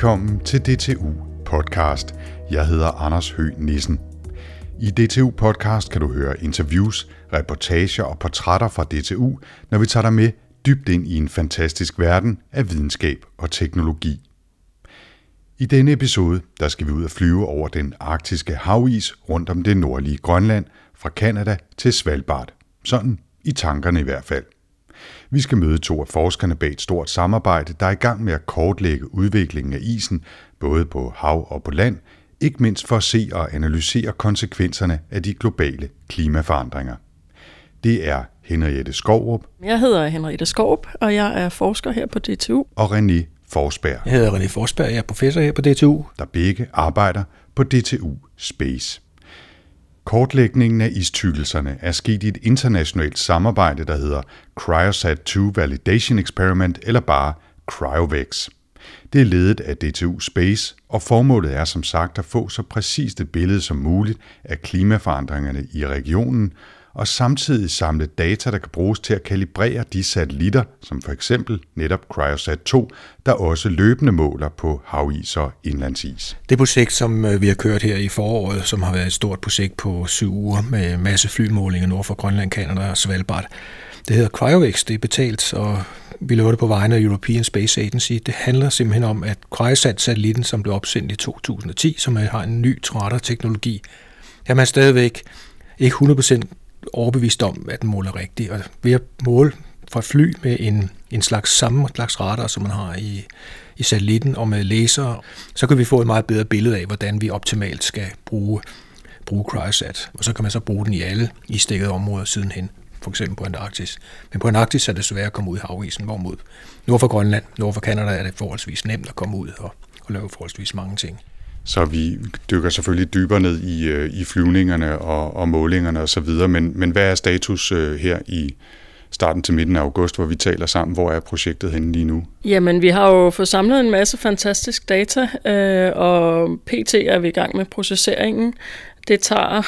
Velkommen til DTU Podcast. Jeg hedder Anders Høgh Nissen. I DTU Podcast kan du høre interviews, reportager og portrætter fra DTU, når vi tager dig med dybt ind i en fantastisk verden af videnskab og teknologi. I denne episode der skal vi ud og flyve over den arktiske havis rundt om det nordlige Grønland, fra Kanada til Svalbard. Sådan i tankerne i hvert fald. Vi skal møde to af forskerne bag et stort samarbejde, der er i gang med at kortlægge udviklingen af isen, både på hav og på land, ikke mindst for at se og analysere konsekvenserne af de globale klimaforandringer. Det er Henriette Skovrup. Jeg hedder Henriette Skovrup, og jeg er forsker her på DTU. Og René Forsberg. Jeg hedder René Forsberg, jeg er professor her på DTU. Der begge arbejder på DTU Space. Kortlægningen af istykkelserne er sket i et internationalt samarbejde, der hedder Cryosat-2 Validation Experiment, eller bare CryoVex. Det er ledet af DTU Space, og formålet er som sagt at få så præcist et billede som muligt af klimaforandringerne i regionen, og samtidig samle data, der kan bruges til at kalibrere de satellitter, som for eksempel netop Cryosat-2, der også løbende måler på havis og indlandsis. Det projekt, som øh, vi har kørt her i foråret, som har været et stort projekt på syv uger med masse flymålinger nord for Grønland, Canada og Svalbard, det hedder CryoX, det er betalt, og vi laver det på vegne af European Space Agency. Det handler simpelthen om, at Cryosat-satellitten, som blev opsendt i 2010, som har en ny Trotter-teknologi, jamen man stadigvæk ikke 100% overbevist om, at den måler rigtigt. Og ved at måle fra et fly med en, en slags samme slags radar, som man har i, i satellitten, og med laser, så kan vi få et meget bedre billede af, hvordan vi optimalt skal bruge, bruge Cryosat. Og så kan man så bruge den i alle isdækkede områder sidenhen for eksempel på Antarktis. Men på Antarktis er det svært at komme ud i havisen, hvorimod nord for Grønland, nord for Kanada er det forholdsvis nemt at komme ud og, og lave forholdsvis mange ting. Så vi dykker selvfølgelig dybere ned i, øh, i flyvningerne og, og målingerne osv., men, men hvad er status øh, her i starten til midten af august, hvor vi taler sammen? Hvor er projektet henne lige nu? Jamen, vi har jo fået samlet en masse fantastisk data, øh, og PT er vi i gang med processeringen. Det tager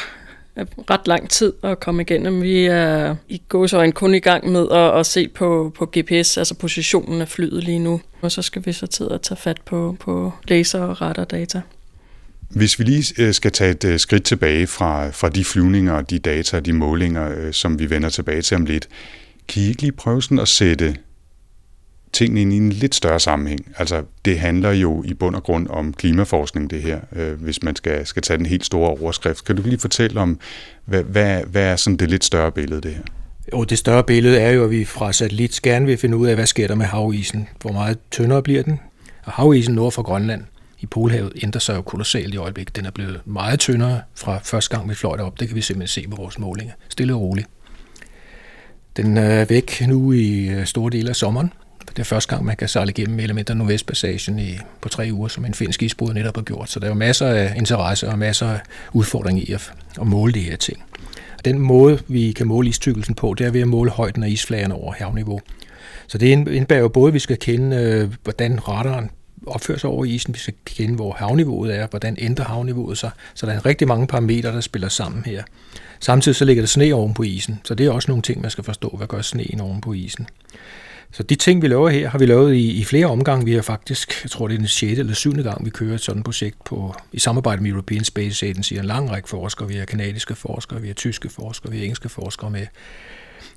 øh, ret lang tid at komme igennem. Vi er i gåsøjne kun i gang med at, at se på, på GPS, altså positionen af flyet lige nu. Og så skal vi så tid at tage fat på, på laser- og radardata. Hvis vi lige øh, skal tage et øh, skridt tilbage fra, fra de flyvninger de data og de målinger, øh, som vi vender tilbage til om lidt, kan I ikke lige prøve sådan at sætte tingene ind i en lidt større sammenhæng. Altså, det handler jo i bund og grund om klimaforskning, det her, hvis man skal, skal tage den helt store overskrift. Kan du lige fortælle om, hvad, hvad, hvad er sådan det lidt større billede, det her? Jo, det større billede er jo, at vi fra satellit gerne vil finde ud af, hvad sker der med havisen. Hvor meget tyndere bliver den? Og havisen nord for Grønland i Polhavet ændrer sig jo kolossalt i øjeblikket. Den er blevet meget tyndere fra første gang, vi fløj op. Det kan vi simpelthen se på vores målinger. Stille og roligt. Den er væk nu i øh, store dele af sommeren. Det er første gang, man kan sejle igennem elementer Nordvestpassagen i, på tre uger, som en finsk isbrud netop har gjort. Så der er jo masser af interesse og masser af udfordring i at, at måle de her ting. Og den måde, vi kan måle istykkelsen på, det er ved at måle højden af isflagerne over havniveau. Så det indebærer jo både, at vi skal kende, øh, hvordan radaren opfører sig over isen, vi skal kende, hvor havniveauet er, hvordan ændrer havniveauet sig. Så der er rigtig mange parametre, der spiller sammen her. Samtidig så ligger der sne oven på isen, så det er også nogle ting, man skal forstå, hvad gør sneen oven på isen. Så de ting, vi laver her, har vi lavet i, i flere omgange. Vi har faktisk, jeg tror det er den 6. eller 7. gang, vi kører et sådan projekt på, i samarbejde med European Space Agency. En lang række forskere. Vi har kanadiske forskere, vi har tyske forskere, vi har engelske forskere med.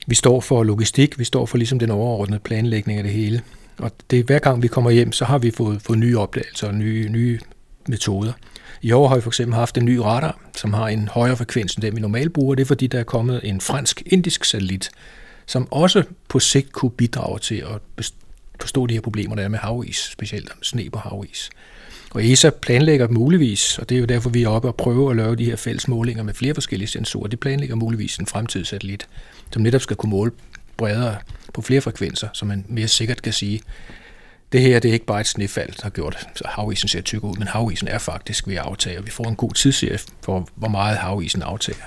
Vi står for logistik, vi står for ligesom den overordnede planlægning af det hele. Og det hver gang vi kommer hjem, så har vi fået, fået nye opdagelser og nye, nye metoder. I år har vi for eksempel haft en ny radar, som har en højere frekvens end den, vi normalt bruger. Det er fordi, der er kommet en fransk-indisk satellit, som også på sigt kunne bidrage til at forstå de her problemer, der er med havis, specielt om sne på havis. Og ESA planlægger muligvis, og det er jo derfor, vi er oppe og prøve at lave de her fælles målinger med flere forskellige sensorer, de planlægger muligvis en fremtidig satellit, som netop skal kunne måle bredere på flere frekvenser, så man mere sikkert kan sige, det her det er ikke bare et snefald, der har gjort, så havisen ser tyk ud, men havisen er faktisk ved at aftage, og vi får en god tidsserie for, hvor meget havisen aftager.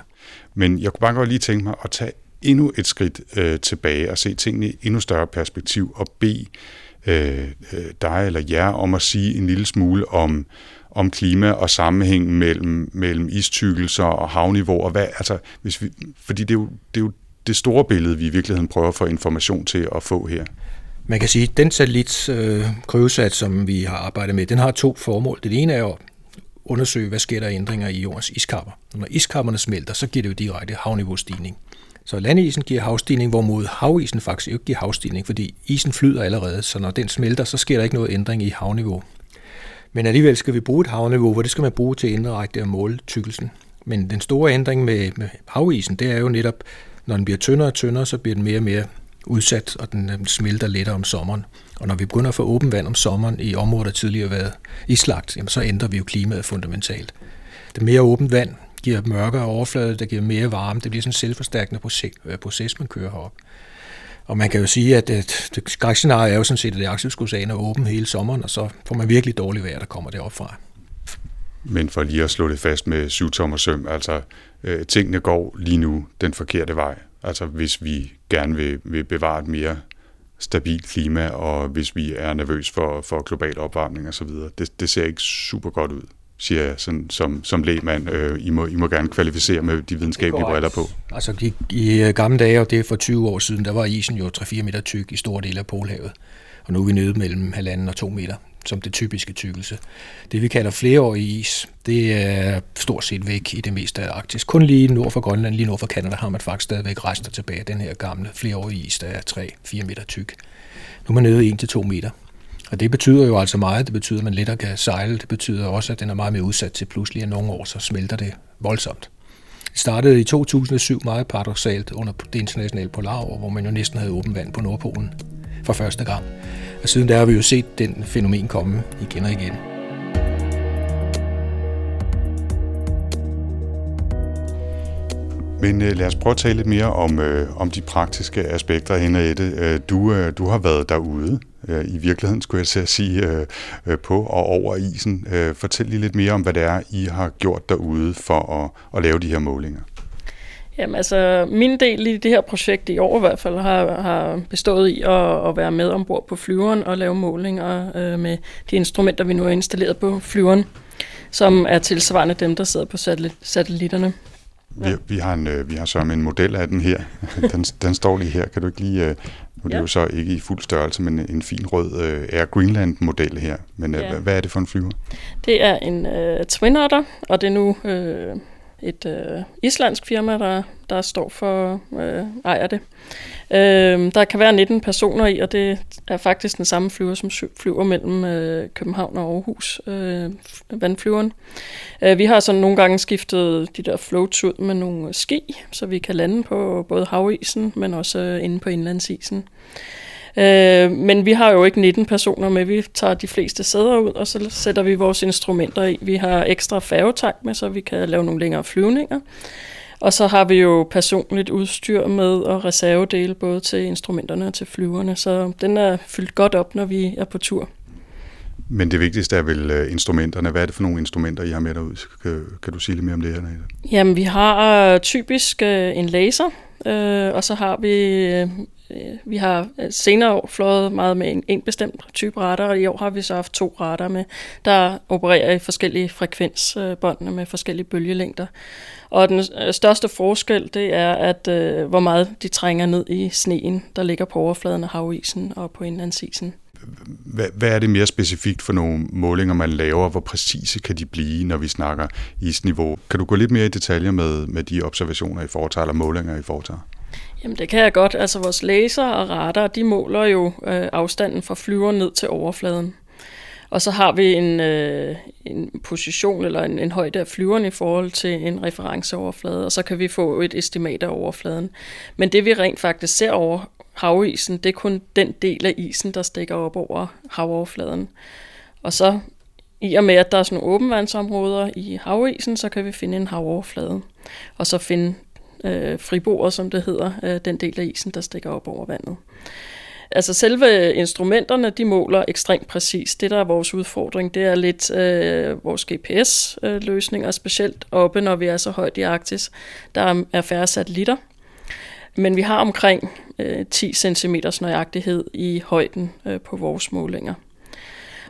Men jeg kunne bare godt lige tænke mig at tage endnu et skridt øh, tilbage og se tingene i endnu større perspektiv og bede øh, øh dig eller jer om at sige en lille smule om, om klima og sammenhæng mellem, mellem istykkelser og havniveau, og hvad, altså, hvis vi, fordi det er, jo, det er jo det store billede, vi i virkeligheden prøver at få information til at få her. Man kan sige, at den satellit øh, Kryosat, som vi har arbejdet med, den har to formål. Det ene er at undersøge, hvad sker der ændringer i jordens iskapper. Når iskapperne smelter, så giver det jo direkte havniveaustigning. Så landisen giver havstigning, hvorimod havisen faktisk ikke giver havstigning, fordi isen flyder allerede, så når den smelter, så sker der ikke noget ændring i havniveau. Men alligevel skal vi bruge et havniveau, hvor det skal man bruge til indirekte at måle tykkelsen. Men den store ændring med, med havisen, det er jo netop, når den bliver tyndere og tyndere, så bliver den mere og mere udsat, og den øh, smelter lettere om sommeren. Og når vi begynder at få åben vand om sommeren i områder, der tidligere har været islagt, jamen så ændrer vi jo klimaet fundamentalt. Det mere åbent vand giver mørkere overflade, der giver mere varme. Det bliver sådan en selvforstærkende øh, proces, man kører herop. Og man kan jo sige, at det, skrækscenarie er jo sådan set, at det Akselskosagen er åben hele sommeren, og så får man virkelig dårligt vejr, der kommer derop fra. Men for lige at slå det fast med syv tommer søm, altså øh, tingene går lige nu den forkerte vej. Altså hvis vi gerne vil, vil bevare et mere stabilt klima, og hvis vi er nervøs for, for global opvarmning osv. Det, det ser ikke super godt ud siger jeg sådan, som, som lægmand. Øh, I, må, I må gerne kvalificere med de videnskabelige briller på. Altså i, i øh, gamle dage, og det er for 20 år siden, der var isen jo 3-4 meter tyk i store dele af Polhavet. Og nu er vi nede mellem halvanden og to meter, som det typiske tykkelse. Det vi kalder flereårig is, det er stort set væk i det meste af Arktis. Kun lige nord for Grønland, lige nord for Kanada, har man faktisk stadigvæk rester tilbage af den her gamle flereårige is, der er 3-4 meter tyk. Nu er man nede 1-2 meter. Og det betyder jo altså meget. Det betyder, at man lettere kan sejle. Det betyder også, at den er meget mere udsat til pludselig, at nogle år så smelter det voldsomt. Det startede i 2007 meget paradoxalt under det internationale polarår, hvor man jo næsten havde åbent vand på Nordpolen for første gang. Og siden der har vi jo set den fænomen komme igen og igen. Men øh, lad os prøve at tale lidt mere om, øh, om de praktiske aspekter, Henriette. Øh, du, øh, du har været derude, øh, i virkeligheden skulle jeg til at sige, øh, øh, på og over isen. Øh, fortæl lige lidt mere om, hvad det er, I har gjort derude for at, at lave de her målinger. Jamen altså, min del i det her projekt i år i hvert fald har, har bestået i at, at være med ombord på flyveren og lave målinger øh, med de instrumenter, vi nu har installeret på flyveren, som er tilsvarende dem, der sidder på satellitterne. Vi, vi har, en, øh, vi har så en model af den her. Den, den står lige her. Kan du ikke lige... Øh, nu er det ja. jo så ikke i fuld størrelse, men en fin rød uh, Air Greenland-model her. Men ja. hvad er det for en flyver? Det er en uh, Twin Otter, og det er nu uh, et øh, islandsk firma, der, der står for øh, ejer det. Øh, der kan være 19 personer i, og det er faktisk den samme flyver, som flyver mellem øh, København og Aarhus, øh, vandflyveren. Øh, vi har så nogle gange skiftet de der floats ud med nogle ski, så vi kan lande på både havisen, men også øh, inde på indlandsisen. Øh, men vi har jo ikke 19 personer med. Vi tager de fleste sæder ud, og så sætter vi vores instrumenter i. Vi har ekstra færgetank med, så vi kan lave nogle længere flyvninger. Og så har vi jo personligt udstyr med og reservedele både til instrumenterne og til flyverne, så den er fyldt godt op, når vi er på tur. Men det vigtigste er vel øh, instrumenterne. Hvad er det for nogle instrumenter, I har med derud? Kan, kan du sige lidt mere om det her? Jamen, vi har typisk øh, en laser, øh, og så har vi Øh, vi har øh, senere år flået meget med en, en bestemt type radar, og i år har vi så haft to radar med, der opererer i forskellige frekvensbånd med forskellige bølgelængder. Og den øh, største forskel, det er, at øh, hvor meget de trænger ned i sneen, der ligger på overfladen af havisen og på indlandsisen. Hvad, hvad er det mere specifikt for nogle målinger, man laver? Hvor præcise kan de blive, når vi snakker isniveau? Kan du gå lidt mere i detaljer med, med de observationer, I foretager, eller målinger, I foretager? Jamen det kan jeg godt. Altså vores laser og radar, de måler jo øh, afstanden fra flyver ned til overfladen. Og så har vi en, øh, en position eller en, en højde af flyveren i forhold til en referenceoverflade, og så kan vi få et estimat af overfladen. Men det vi rent faktisk ser over havisen, det er kun den del af isen, der stikker op over havoverfladen. Og så i og med, at der er sådan nogle åbenvandsområder i havisen, så kan vi finde en havoverflade, og så finde øh, friborer, som det hedder, øh, den del af isen, der stikker op over vandet. Altså selve instrumenterne, de måler ekstremt præcis. Det, der er vores udfordring, det er lidt øh, vores GPS-løsninger, specielt oppe, når vi er så højt i Arktis. Der er færre satellitter, men vi har omkring øh, 10 cm nøjagtighed i højden øh, på vores målinger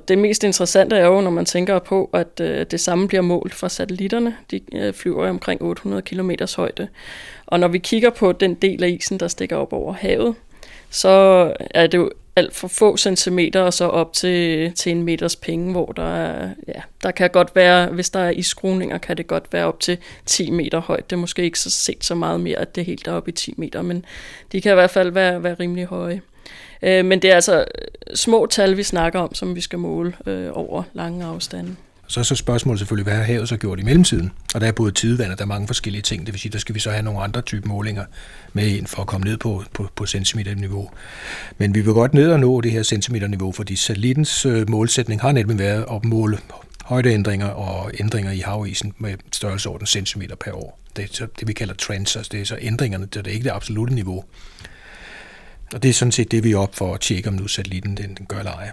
det mest interessante er jo, når man tænker på, at øh, det samme bliver målt fra satellitterne. De øh, flyver i omkring 800 km højde. Og når vi kigger på den del af isen, der stikker op over havet, så er det jo alt for få centimeter og så op til, til en meters penge, hvor der er, ja, der kan godt være, hvis der er isskruninger, kan det godt være op til 10 meter højt. Det er måske ikke så set så meget mere, at det er helt deroppe i 10 meter, men de kan i hvert fald være, være rimelig høje. Øh, men det er altså øh, små tal, vi snakker om, som vi skal måle øh, over lange afstande. Så er så spørgsmålet selvfølgelig, hvad har havet så gjort i mellemtiden? Og der er både tidevand, og der er mange forskellige ting. Det vil sige, der skal vi så have nogle andre type målinger med ind for at komme ned på, på, på centimeterniveau. Men vi vil godt ned og nå det her centimeterniveau, fordi satellittens øh, målsætning har nemlig været at måle højdeændringer og ændringer i havisen med størrelseorden centimeter per år. Det er så det, vi kalder trends, altså det er så ændringerne, det er ikke det absolute niveau. Og det er sådan set det, vi er op for at tjekke, om nu satellitten den, den gør eller ej.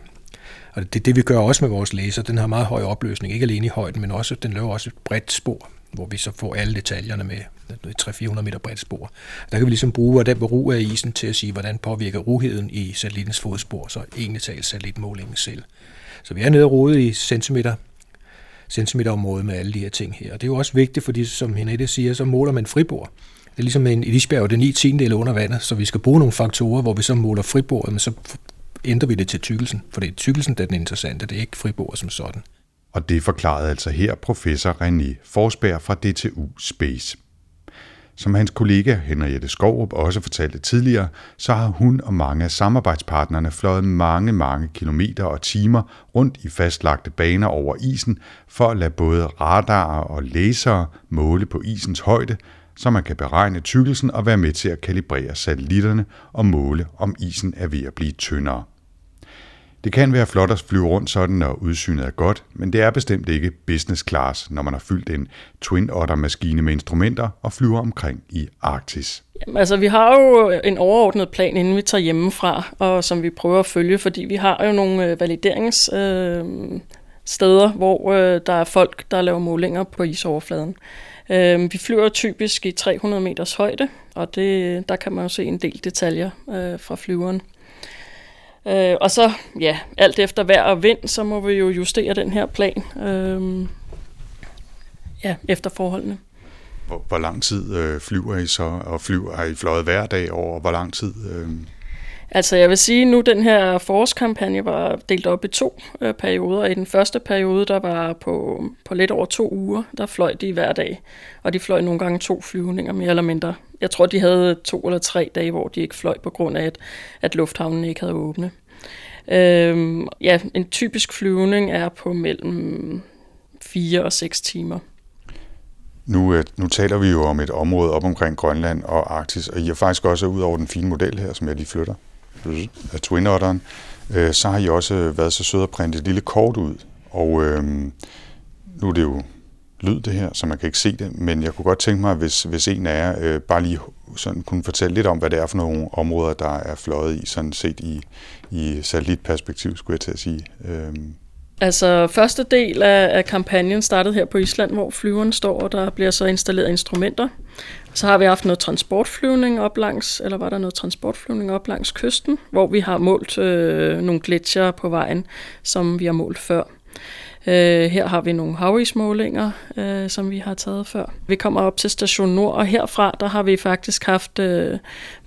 Og det er det, vi gør også med vores laser. Den har meget høj opløsning, ikke alene i højden, men også, den laver også et bredt spor, hvor vi så får alle detaljerne med et 300-400 meter bredt spor. Der kan vi ligesom bruge den ro af isen til at sige, hvordan påvirker ruheden i satellittens fodspor, så egentlig talt satellitmålingen selv. Så vi er nede og rode i centimeter centimeterområde med alle de her ting her. Og det er jo også vigtigt, fordi som Henriette siger, så måler man fribord. Det er ligesom en, isbjerg, det er 9 tiendele under vandet, så vi skal bruge nogle faktorer, hvor vi så måler fribordet, men så ændrer vi det til tykkelsen, for det er tykkelsen, der er den interessante, det er ikke fribordet som sådan. Og det forklarede altså her professor René Forsberg fra DTU Space. Som hans kollega Henriette Skorup også fortalte tidligere, så har hun og mange af samarbejdspartnerne fløjet mange, mange kilometer og timer rundt i fastlagte baner over isen for at lade både radarer og lasere måle på isens højde, så man kan beregne tykkelsen og være med til at kalibrere satellitterne og måle, om isen er ved at blive tyndere. Det kan være flot at flyve rundt sådan, når udsynet er godt, men det er bestemt ikke business class, når man har fyldt en Twin Otter-maskine med instrumenter og flyver omkring i Arktis. Jamen, altså, vi har jo en overordnet plan, inden vi tager hjemmefra, og som vi prøver at følge, fordi vi har jo nogle øh, øh steder, hvor øh, der er folk, der laver målinger på isoverfladen. Øh, vi flyver typisk i 300 meters højde, og det, der kan man jo se en del detaljer øh, fra flyveren. Øh, og så, ja, alt efter vejr og vind, så må vi jo justere den her plan øh, ja, efter forholdene. Hvor, hvor lang tid øh, flyver I så, og flyver, har I fløjet hver dag over hvor lang tid? Øh? Altså jeg vil sige, nu den her forårskampagne var delt op i to øh, perioder. I den første periode, der var på, på lidt over to uger, der fløj de hver dag. Og de fløj nogle gange to flyvninger, mere eller mindre. Jeg tror, de havde to eller tre dage, hvor de ikke fløj på grund af, at, at lufthavnen ikke havde åbnet. Øhm, ja, en typisk flyvning er på mellem 4 og 6 timer. Nu, øh, nu taler vi jo om et område op omkring Grønland og Arktis, og I er faktisk også ud over den fine model her, som jeg lige flytter, Øh, af Twin Otteren, øh, så har I også været så søde at printe et lille kort ud. Og øh, nu er det jo lyd det her, så man kan ikke se det, men jeg kunne godt tænke mig, hvis, hvis en af jer øh, bare lige sådan kunne fortælle lidt om, hvad det er for nogle områder, der er fløjet i, sådan set i, i satellitperspektiv, skulle jeg til at sige. Øh, Altså, første del af, af kampagnen startede her på Island, hvor flyveren står, og der bliver så installeret instrumenter. Så har vi haft noget transportflyvning op langs, eller var der noget transportflyvning op langs kysten, hvor vi har målt øh, nogle gletsjer på vejen, som vi har målt før. Øh, her har vi nogle havismålinger, øh, som vi har taget før. Vi kommer op til station Nord, og herfra der har vi faktisk haft, øh,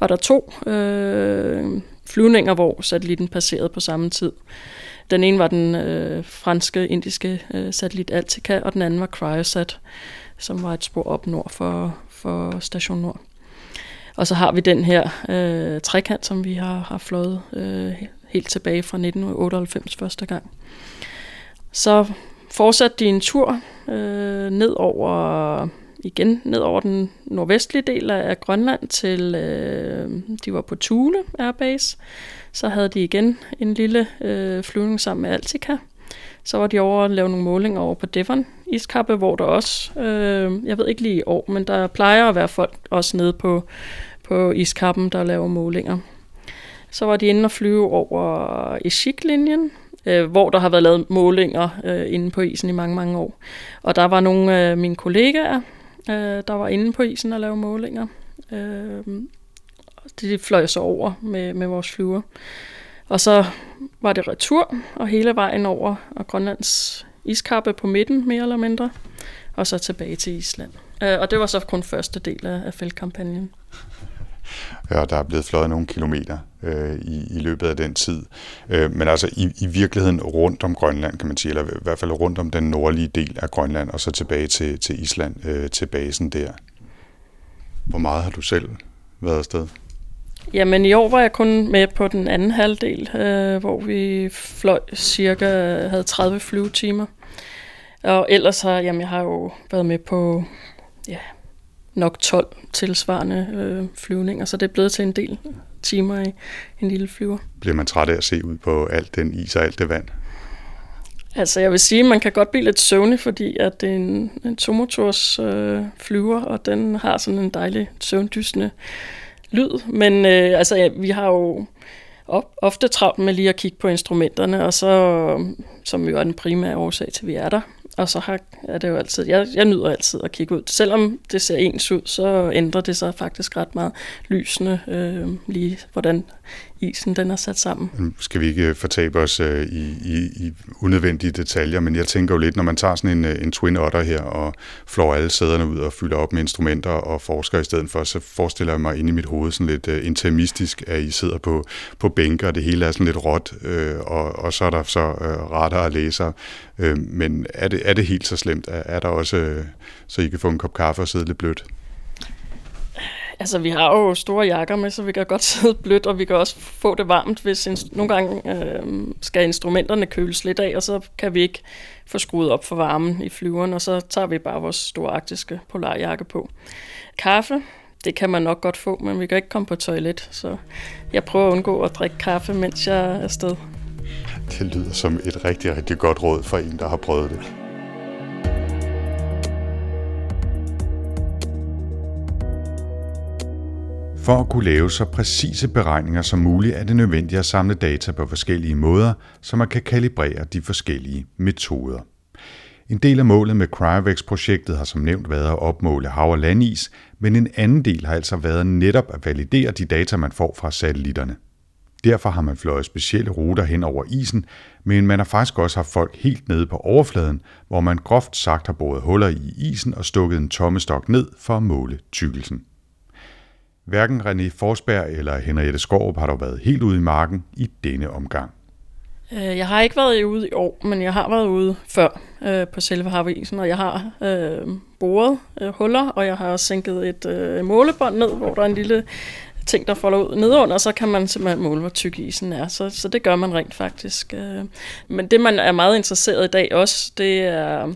var der to øh, flyvninger, hvor satellitten passerede på samme tid. Den ene var den øh, franske, indiske øh, satellit Altica, og den anden var Cryosat, som var et spor op nord for, for station Nord. Og så har vi den her øh, trekant, som vi har, har flået øh, helt tilbage fra 1998 første gang. Så fortsatte de en tur øh, ned over igen ned over den nordvestlige del af Grønland til øh, de var på Thule Airbase. Så havde de igen en lille øh, flyvning sammen med Altica. Så var de over at lave nogle målinger over på Devon iskappe, hvor der også, øh, jeg ved ikke lige i år, men der plejer at være folk også nede på, på iskappen, der laver målinger. Så var de inde og flyve over Ishik-linjen, øh, hvor der har været lavet målinger øh, inde på isen i mange, mange år. Og der var nogle af mine kollegaer, øh, der var inde på isen og lave målinger. Øh, det fløj så over med, med vores flyver. Og så var det retur, og hele vejen over og Grønlands iskappe på midten, mere eller mindre, og så tilbage til Island. Øh, og det var så kun første del af, af feltkampagnen. Ja, der er blevet fløjet nogle kilometer øh, i, i løbet af den tid. Øh, men altså i, i virkeligheden rundt om Grønland, kan man sige, eller i hvert fald rundt om den nordlige del af Grønland, og så tilbage til, til Island, øh, til basen der. Hvor meget har du selv været afsted? Jamen i år var jeg kun med på den anden halvdel, øh, hvor vi fløj cirka, havde 30 flyvetimer. Og ellers har jamen, jeg har jo været med på ja, nok 12 tilsvarende øh, flyvninger, så det er blevet til en del timer i en lille flyver. Bliver man træt af at se ud på alt den is og alt det vand? Altså jeg vil sige, at man kan godt blive lidt søvnig, fordi at det er en, en tomotors øh, flyver, og den har sådan en dejlig søvndysende lyd. Men øh, altså, ja, vi har jo ofte travlt med lige at kigge på instrumenterne, og så, som jo er den primære årsag til, at vi er der, og så har, er det jo altid, jeg, jeg nyder altid at kigge ud. Selvom det ser ens ud, så ændrer det sig faktisk ret meget lysende, øh, lige hvordan isen den er sat sammen. Nu skal vi ikke øh, fortabe os øh, i, i, i unødvendige detaljer, men jeg tænker jo lidt, når man tager sådan en, øh, en Twin Otter her og flår alle sæderne ud og fylder op med instrumenter og forsker i stedet for, så forestiller jeg mig inde i mit hoved sådan lidt øh, intermistisk, at I sidder på, på bænker, og det hele er sådan lidt råt, øh, og, og så er der så øh, retter og læser. Øh, men er det, er det helt så slemt? Er, er der også, øh, så I kan få en kop kaffe og sidde lidt blødt? Altså, vi har jo store jakker med, så vi kan godt sidde blødt, og vi kan også få det varmt, hvis nogle gange øh, skal instrumenterne køles lidt af, og så kan vi ikke få skruet op for varmen i flyveren, og så tager vi bare vores store arktiske polarjakke på. Kaffe, det kan man nok godt få, men vi kan ikke komme på toilet, så jeg prøver at undgå at drikke kaffe, mens jeg er afsted. Det lyder som et rigtig, rigtig godt råd for en, der har prøvet det. For at kunne lave så præcise beregninger som muligt, er det nødvendigt at samle data på forskellige måder, så man kan kalibrere de forskellige metoder. En del af målet med Cryovex-projektet har som nævnt været at opmåle hav- og landis, men en anden del har altså været netop at validere de data, man får fra satellitterne. Derfor har man fløjet specielle ruter hen over isen, men man har faktisk også haft folk helt nede på overfladen, hvor man groft sagt har boret huller i isen og stukket en tommestok ned for at måle tykkelsen. Hverken René Forsberg eller Henriette Skorup har dog været helt ude i marken i denne omgang. Øh, jeg har ikke været ude i år, men jeg har været ude før øh, på selve havisen, og jeg har øh, boret øh, huller, og jeg har sænket et øh, målebånd ned, hvor der er en lille ting, der folder ud nedenunder, så kan man simpelthen måle, hvor tyk isen er. Så, så det gør man rent faktisk. Øh. Men det, man er meget interesseret i dag også, det er øh,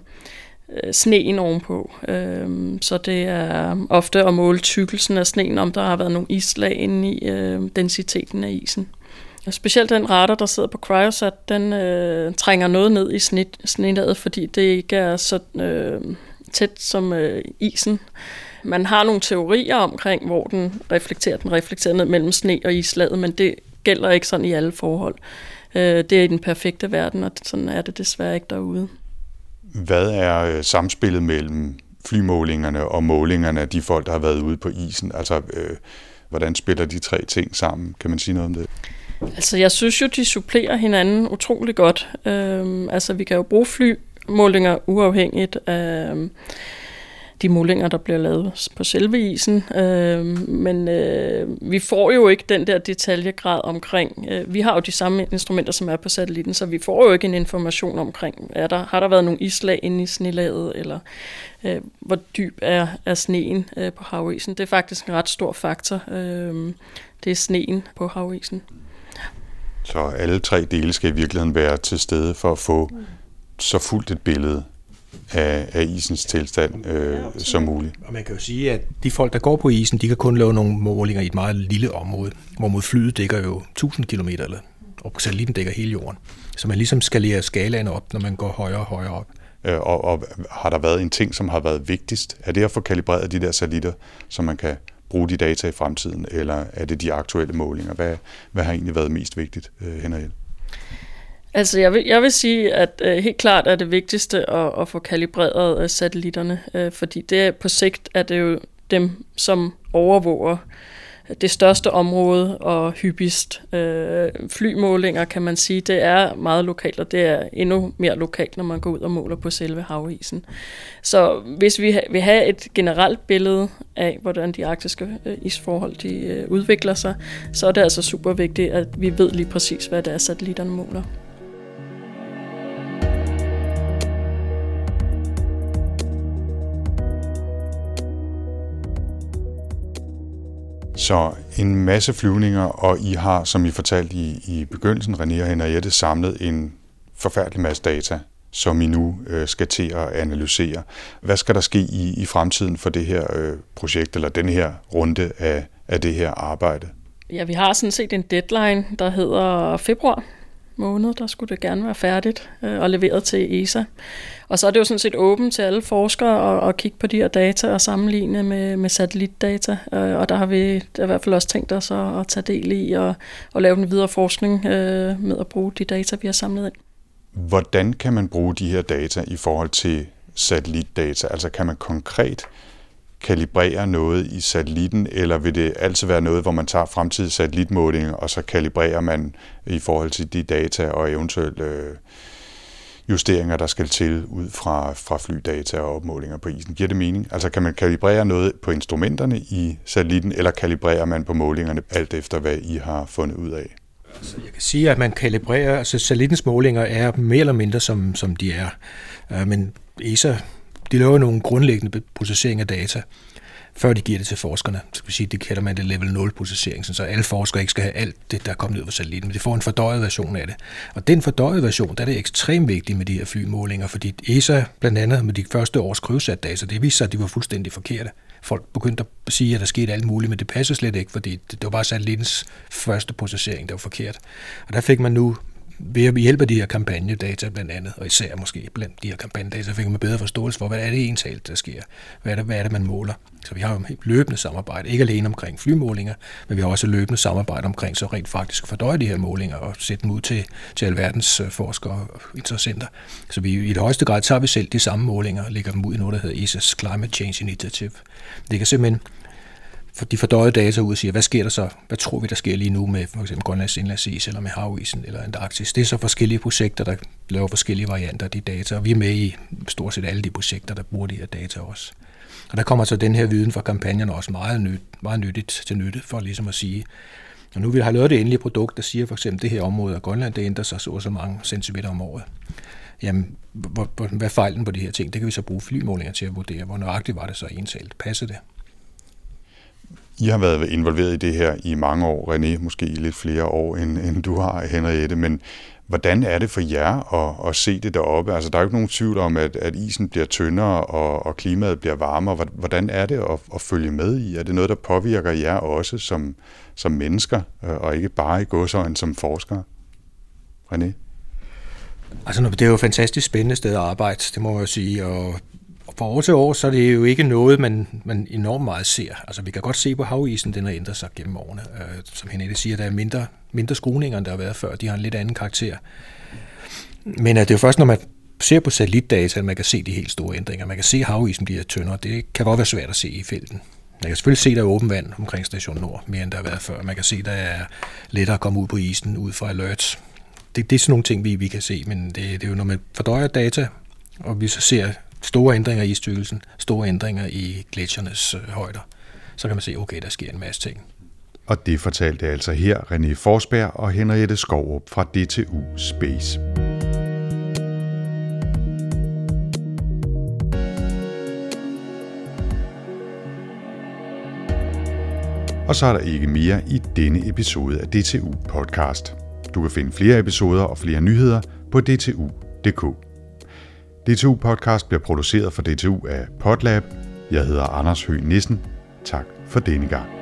Øh, sneen ovenpå. Øhm, så det er ofte at måle tykkelsen af sneen, om der har været nogle islag inde i øh, densiteten af isen. Og specielt den radar, der sidder på Cryosat, den øh, trænger noget ned i snelaget, fordi det ikke er så øh, tæt som øh, isen. Man har nogle teorier omkring, hvor den reflekterer. Den reflekterer ned mellem sne og islaget, men det gælder ikke sådan i alle forhold. Øh, det er i den perfekte verden, og sådan er det desværre ikke derude. Hvad er øh, samspillet mellem flymålingerne og målingerne af de folk, der har været ude på isen? Altså, øh, hvordan spiller de tre ting sammen? Kan man sige noget om det? Altså, jeg synes jo, de supplerer hinanden utrolig godt. Øhm, altså, vi kan jo bruge flymålinger uafhængigt af de målinger, der bliver lavet på selve isen. Øh, men øh, vi får jo ikke den der detaljegrad omkring. Øh, vi har jo de samme instrumenter, som er på satellitten, så vi får jo ikke en information omkring, er der, har der været nogle islag inde i snelaget, eller øh, hvor dyb er, er sneen øh, på havisen. Det er faktisk en ret stor faktor. Øh, det er sneen på havisen. Så alle tre dele skal i virkeligheden være til stede for at få så fuldt et billede af, af isens tilstand øh, som muligt. Og man kan jo sige, at de folk, der går på isen, de kan kun lave nogle målinger i et meget lille område, hvorimod flyet dækker jo 1000 km, eller, og satellitten dækker hele jorden. Så man ligesom skalerer skalaen op, når man går højere og højere op. Øh, og, og har der været en ting, som har været vigtigst? Er det at få kalibreret de der satellitter, så man kan bruge de data i fremtiden, eller er det de aktuelle målinger? Hvad, hvad har egentlig været mest vigtigt, øh, Henriette? Altså, jeg vil, jeg vil sige, at øh, helt klart er det vigtigste at, at få kalibreret øh, satellitterne, øh, fordi det på sigt er det jo dem, som overvåger det største område og hyppigst. Øh, flymålinger, kan man sige, det er meget lokalt, og det er endnu mere lokalt, når man går ud og måler på selve havisen. Så hvis vi vil have et generelt billede af, hvordan de arktiske øh, isforhold de, øh, udvikler sig, så er det altså super vigtigt, at vi ved lige præcis, hvad det er, satellitterne måler. Så en masse flyvninger, og I har, som I fortalte i, i begyndelsen, René og Henriette, samlet en forfærdelig masse data, som I nu øh, skal til at analysere. Hvad skal der ske i, i fremtiden for det her øh, projekt, eller den her runde af, af det her arbejde? Ja, vi har sådan set en deadline, der hedder februar måned, der skulle det gerne være færdigt øh, og leveret til ESA. Og så er det jo sådan set åbent til alle forskere at, at kigge på de her data og sammenligne med, med satellitdata. Øh, og der har vi der i hvert fald også tænkt os at, at tage del i og, og lave den videre forskning øh, med at bruge de data, vi har samlet ind. Hvordan kan man bruge de her data i forhold til satellitdata? Altså kan man konkret kalibrere noget i satellitten, eller vil det altid være noget, hvor man tager fremtidige satellitmålinger, og så kalibrerer man i forhold til de data og eventuelle øh, justeringer, der skal til ud fra, fra flydata og opmålinger på isen. Giver det mening? Altså kan man kalibrere noget på instrumenterne i satellitten, eller kalibrerer man på målingerne alt efter, hvad I har fundet ud af? Altså, jeg kan sige, at man kalibrerer, altså satellittens målinger er mere eller mindre, som, som de er. Øh, men ESA de laver nogle grundlæggende processering af data, før de giver det til forskerne. Så vi sige, det kalder man det level 0 processering, så alle forskere ikke skal have alt det, der er kommet ud fra satellitten, men de får en fordøjet version af det. Og den fordøjede version, der er det ekstremt vigtigt med de her flymålinger, fordi ESA blandt andet med de første års krydsatdata, det viste sig, at de var fuldstændig forkerte. Folk begyndte at sige, at der skete alt muligt, men det passer slet ikke, fordi det, det var bare satellittens første processering, der var forkert. Og der fik man nu ved at hjælpe de her kampagnedata blandt andet, og især måske blandt de her kampagnedata, fik man bedre forståelse for, hvad er det egentlig, der sker? Hvad er det, hvad er det, man måler? Så vi har jo et løbende samarbejde, ikke alene omkring flymålinger, men vi har også et løbende samarbejde omkring så rent faktisk fordøje de her målinger og sætte dem ud til, til alverdens øh, forskere og interessenter. Så vi i det højeste grad tager vi selv de samme målinger og lægger dem ud i noget, der hedder ESA's Climate Change Initiative. Det kan simpelthen de fordøjede data ud og siger, hvad sker der så? Hvad tror vi, der sker lige nu med for eksempel Grønlands indlandsis, eller med havisen, eller Antarktis? Det er så forskellige projekter, der laver forskellige varianter af de data, og vi er med i stort set alle de projekter, der bruger de her data også. Og der kommer så den her viden fra kampagnen også meget, nyt, meget nyttigt til nytte, for ligesom at sige, og nu vil jeg have lavet det endelige produkt, der siger for eksempel, at det her område af Grønland, det ændrer sig så og så mange centimeter om året. Jamen, hvor, hvad er fejlen på de her ting? Det kan vi så bruge flymålinger til at vurdere, hvor nøjagtigt var det så ensalt. Passer det? I har været involveret i det her i mange år, René, måske i lidt flere år, end, end du har, Henriette, men hvordan er det for jer at, at se det deroppe? Altså, der er jo ikke nogen tvivl om, at, at isen bliver tyndere, og, og klimaet bliver varmere. Hvordan er det at, at følge med i? Er det noget, der påvirker jer også som, som mennesker, øh, og ikke bare i godsøjen som forskere? René? Altså, det er jo et fantastisk spændende sted at arbejde, det må jeg jo sige, og fra år til år, så er det jo ikke noget, man, man enormt meget ser. Altså, vi kan godt se på havisen, den har ændret sig gennem årene. Øh, som Henrik siger, der er mindre, mindre skruninger, end der har været før. De har en lidt anden karakter. Men øh, det er jo først, når man ser på satellitdata, at man kan se de helt store ændringer. Man kan se, at havisen bliver tyndere. Det kan godt være svært at se i felten. Man kan selvfølgelig se, at der er åben vand omkring Station Nord, mere end der har været før. Man kan se, at der er lettere at komme ud på isen ud fra alerts. Det, det er sådan nogle ting, vi, vi kan se, men det, det er jo, når man fordøjer data, og vi så ser store ændringer i istykkelsen, store ændringer i gletsjernes øh, højder, så kan man se, okay, der sker en masse ting. Og det fortalte altså her René Forsberg og Henriette Skovrup fra DTU Space. Og så er der ikke mere i denne episode af DTU Podcast. Du kan finde flere episoder og flere nyheder på dtu.dk. DTU Podcast bliver produceret for DTU af Podlab. Jeg hedder Anders Høgh Nissen. Tak for denne gang.